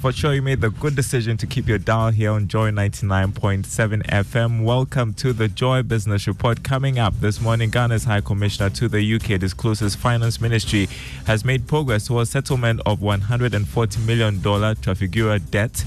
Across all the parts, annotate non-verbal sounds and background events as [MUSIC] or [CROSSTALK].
For sure you made the good decision to keep your dial here on Joy 99.7 FM. Welcome to the Joy Business Report. Coming up this morning, Ghana's High Commissioner to the UK discloses Finance Ministry has made progress towards settlement of $140 million Trafigura debt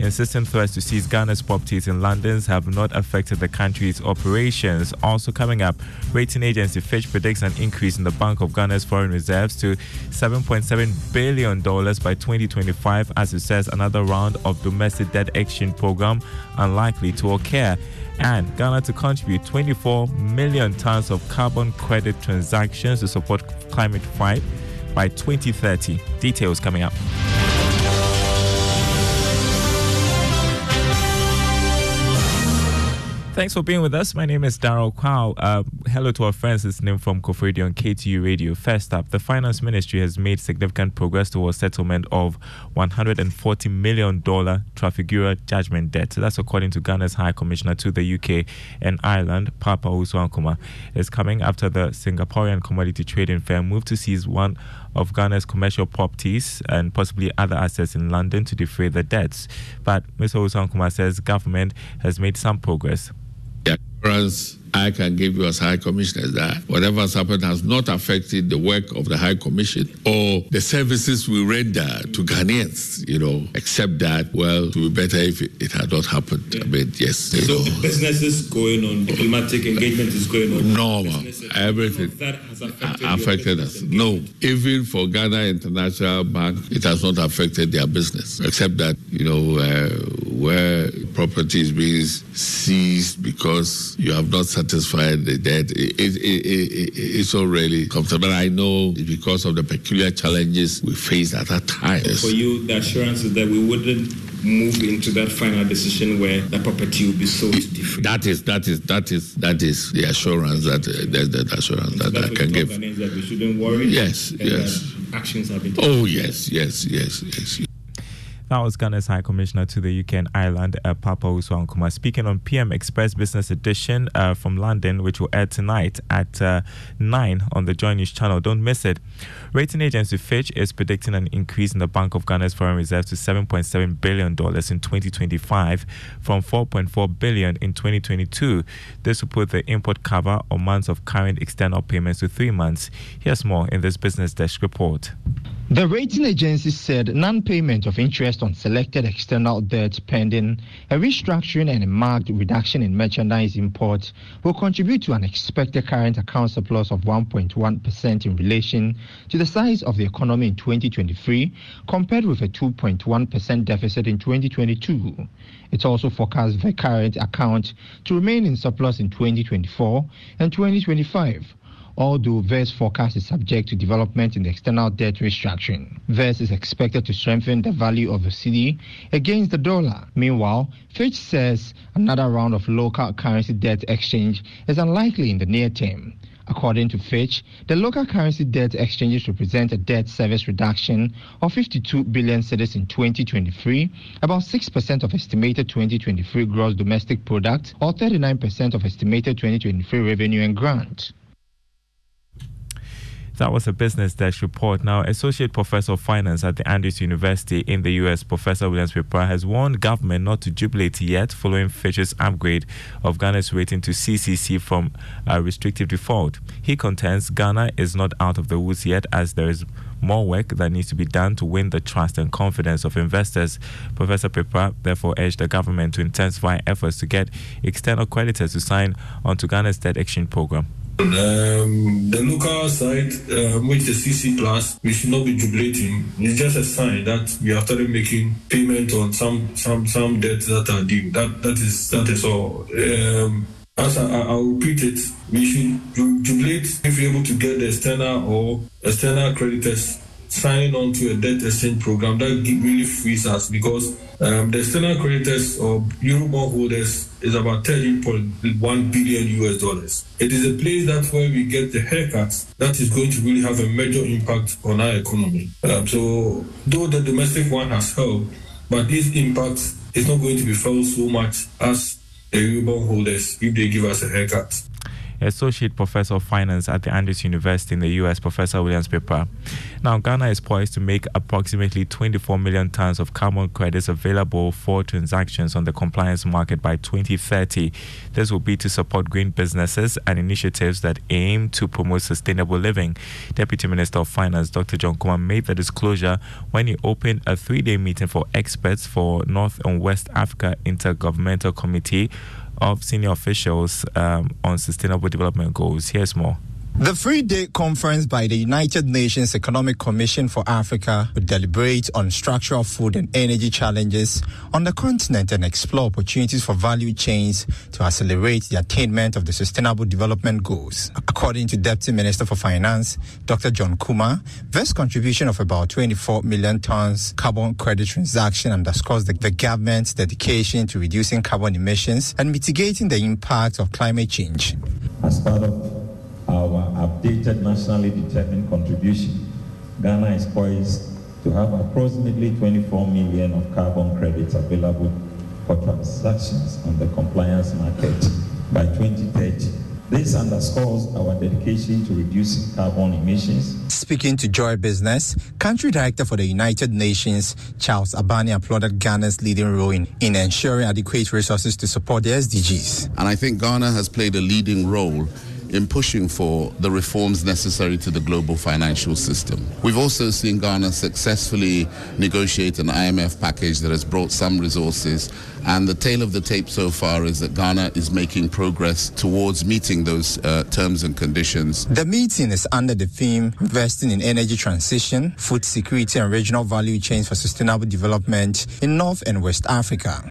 insisting threats to seize Ghana's properties in London have not affected the country's operations. Also coming up, rating agency Fitch predicts an increase in the Bank of Ghana's foreign reserves to $7.7 billion by 2025 as it says another round of domestic debt exchange program unlikely to occur and Ghana to contribute 24 million tons of carbon credit transactions to support climate fight by 2030. Details coming up. Thanks for being with us. My name is Daryl Kwao. Uh, hello to our friends listening from Koforidua on KTU Radio. First up, the Finance Ministry has made significant progress towards settlement of $140 million Trafigura judgment debt. That's according to Ghana's High Commissioner to the UK and Ireland, Papa Owusu-Ankomah. It's coming after the Singaporean commodity trading firm moved to seize one of Ghana's commercial properties and possibly other assets in London to defray the debts. But Mr. Owusu-Ankomah says government has made some progress. Assurance I can give you as High Commissioner is that whatever has happened has not affected the work of the High Commission or the services we render to Ghanaians, you know, except that, well, it would be better if it, it had not happened. Yeah. I mean, yes. So know. business is going on, diplomatic engagement is going on. Normal. Everything That has affected, affected us. No. Even for Ghana International Bank, it has not affected their business, except that, you know, uh, where property is being seized because you have not satisfied the debt, it, it, it, it's not really comfortable. But I know it's because of the peculiar challenges we faced at that time. For you, the assurance is that we wouldn't move into that final decision where the property will be sold different. That is that is that is that is the assurance that uh, that's the assurance that I can give. That we shouldn't worry. Yes, yes. actions have been taken. Oh yes, yes, yes, yes. That was Ghana's High Commissioner to the UK and Ireland, uh, Papa Owusu-Ankomah, speaking on PM Express Business Edition uh, from London, which will air tonight at uh, 9 on the Joy News channel. Don't miss it. Rating agency Fitch is predicting an increase in the Bank of Ghana's foreign reserves to $7.7 billion in 2025 from 4.4 billion in 2022. This will put the import cover on months of current external payments to three months. Here's more in this business desk report. The rating agency said non payment of interest on selected external debt pending a restructuring and a marked reduction in merchandise imports will contribute to an expected current account surplus of 1.1% in relation to the size of the economy in 2023, compared with a 2.1% deficit in 2022. It also forecasts the current account to remain in surplus in 2024 and 2025 although VERS forecast is subject to development in the external debt restructuring. VERS is expected to strengthen the value of the cedi against the dollar. Meanwhile, Fitch says another round of local currency debt exchange is unlikely in the near term. According to Fitch, the local currency debt exchanges represent a debt service reduction of 52 billion cedis in 2023, about 6% of estimated 2023 gross domestic product, or 39% of estimated 2023 revenue and grant. That was a business desk report. Now, Associate Professor of Finance at the Andrews University in the US, Professor Williams Peprah, has warned government not to jubilate yet following Fitch's upgrade of Ghana's rating to CCC from uh, restrictive default. He contends Ghana is not out of the woods yet as there is more work that needs to be done to win the trust and confidence of investors. Professor Peprah therefore urged the government to intensify efforts to get external creditors to sign onto Ghana's debt exchange program. Um, the local side, um, which CC plus, we should not be jubilating. It's just a sign that we are started making payment on some some some debts that are due. That that is that is all. Um, as I, I'll repeat it, we should jubilate if we're able to get the external or external creditors signing on to a debt exchange program that really frees us because um, the external creditors or Eurobond holders is about 13.1 billion US dollars. It is a place that's where we get the haircuts that is going to really have a major impact on our economy. Um, so, though the domestic one has helped, but this impact is not going to be felt so much as the Eurobond holders if they give us a haircut. Associate Professor of Finance at the Andrews University in the US, Professor Williams Peprah. Now, Ghana is poised to make approximately 24 million tons of carbon credits available for transactions on the compliance market by 2030. This will be to support green businesses and initiatives that aim to promote sustainable living. Deputy Minister of Finance Dr. John Kumah made the disclosure when he opened a three day meeting for experts for North and West Africa Intergovernmental Committee of senior officials um, on sustainable development goals. Here's more. The three day conference by the United Nations Economic Commission for Africa will deliberate on structural food and energy challenges on the continent and explore opportunities for value chains to accelerate the attainment of the Sustainable Development Goals. According to Deputy Minister for Finance, Dr. John Kumah, this contribution of about 24 million tons carbon credit transaction underscores the, the government's dedication to reducing carbon emissions and mitigating the impact of climate change. As part of updated nationally determined contribution, Ghana is poised to have approximately 24 million of carbon credits available for transactions on the compliance market by 2030. This underscores our dedication to reducing carbon emissions. Speaking to Joy Business, Country Director for the United Nations, Charles Abani, applauded Ghana's leading role in, in ensuring adequate resources to support the SDGs. And I think Ghana has played a leading role in pushing for the reforms necessary to the global financial system. We've also seen Ghana successfully negotiate an IMF package that has brought some resources, and the tale of the tape so far is that Ghana is making progress towards meeting those uh, terms and conditions. The meeting is under the theme Investing in Energy Transition, Food Security and Regional Value Chains for Sustainable Development in North and West Africa.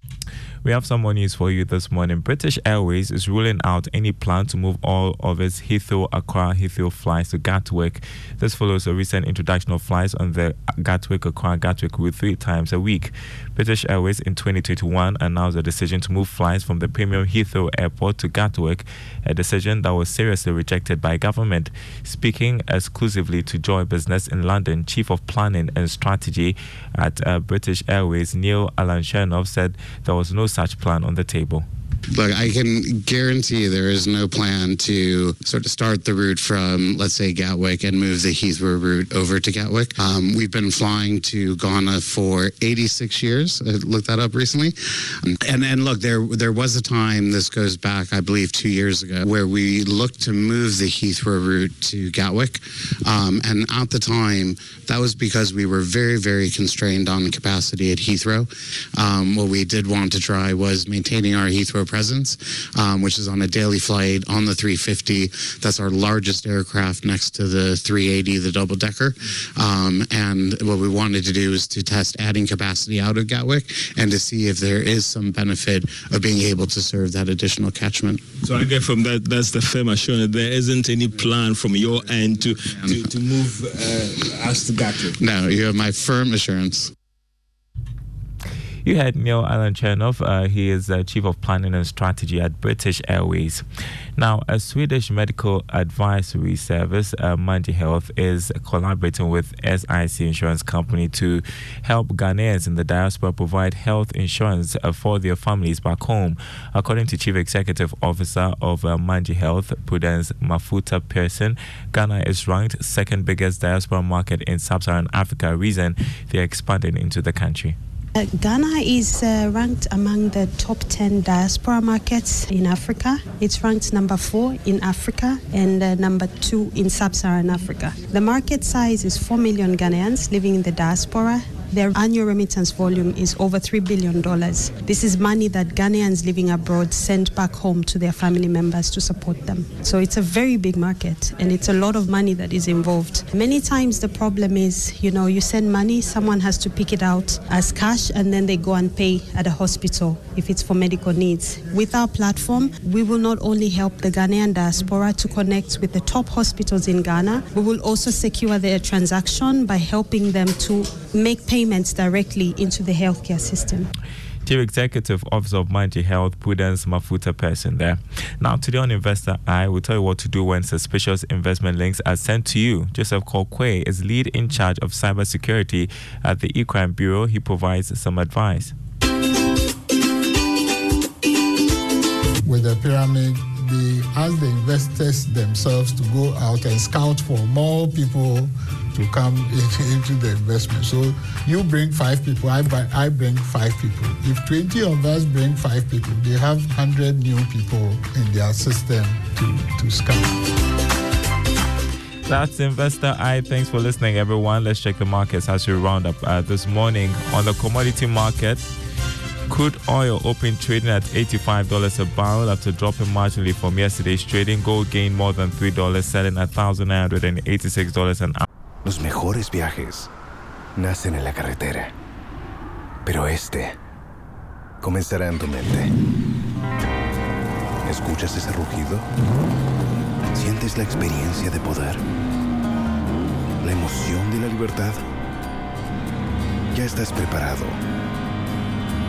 We have some more news for you this morning. British Airways is ruling out any plan to move all of its Heathrow Accra Heathrow flights to Gatwick. This follows a recent introduction of flights on the Gatwick Accra Gatwick route three times a week. British Airways in 2021 announced a decision to move flights from the premium Heathrow Airport to Gatwick, a decision that was seriously rejected by government. Speaking exclusively to Joy Business in London, Chief of Planning and Strategy at uh, British Airways, Neil Alan Chernoff, said there was no such plan on the table. Look, I can guarantee there is no plan to sort of start the route from, let's say, Gatwick and move the Heathrow route over to Gatwick. Um, we've been flying to Ghana for 86 years. I looked that up recently. And and look, there there was a time, this goes back, I believe, two years ago, where we looked to move the Heathrow route to Gatwick. Um, and at the time, that was because we were very, very constrained on capacity at Heathrow. Um, what we did want to try was maintaining our Heathrow presence, um, which is on a daily flight on the 350. That's our largest aircraft next to the 380, the double decker. Um, and what we wanted to do is to test adding capacity out of Gatwick and to see if there is some benefit of being able to serve that additional catchment. So I get from that, that's the firm assurance. There isn't any plan from your end to, to, to move uh, us to Gatwick. No, you have my firm assurance. You had Neil Alan Chernoff. Uh, he is uh, Chief of Planning and Strategy at British Airways. Now, a Swedish medical advisory service, uh, Health, is collaborating with SIC Insurance Company to help Ghanaians in the diaspora provide health insurance uh, for their families back home. According to Chief Executive Officer of uh, Manji Health, Prudence Mafuta Pearson, Ghana is ranked second biggest diaspora market in sub-Saharan Africa, reason they're expanding into the country. Uh, Ghana is uh, ranked among the top 10 diaspora markets in Africa. It's ranked number four in Africa and uh, number two in sub Saharan Africa. The market size is 4 million Ghanaians living in the diaspora Their annual remittance volume is over $3 billion. This is money that Ghanaians living abroad send back home to their family members to support them. So it's a very big market and it's a lot of money that is involved. Many times the problem is, you know, you send money, someone has to pick it out as cash and then they go and pay at a hospital if it's for medical needs. With our platform, we will not only help the Ghanaian diaspora to connect with the top hospitals in Ghana, we will also secure their transaction by helping them to make payments directly into the healthcare system. Chief Executive Officer of Manji Health, Prudence Mafuta Pearson there. Now, today on Investor I will tell you what to do when suspicious investment links are sent to you. Joseph Kokwe is lead in charge of cybersecurity at the E-Crime Bureau. He provides some advice. With the pyramid, they ask the investors themselves to go out and scout for more people to come [LAUGHS] into the investment. So you bring five people, I, buy, I bring five people. If 20 of us bring five people, they have 100 new people in their system to, to scout. That's Investor I. Thanks for listening, everyone. Let's check the markets as we round up uh, this morning. On the commodity market, crude oil opened trading at $85 a barrel after dropping marginally from yesterday's trading. Gold gained more than $3, selling at $1,986 an ounce. Los mejores viajes nacen en la carretera, pero este comenzará en tu mente. ¿Escuchas ese rugido? ¿Sientes la experiencia de poder? ¿La emoción de la libertad? Ya estás preparado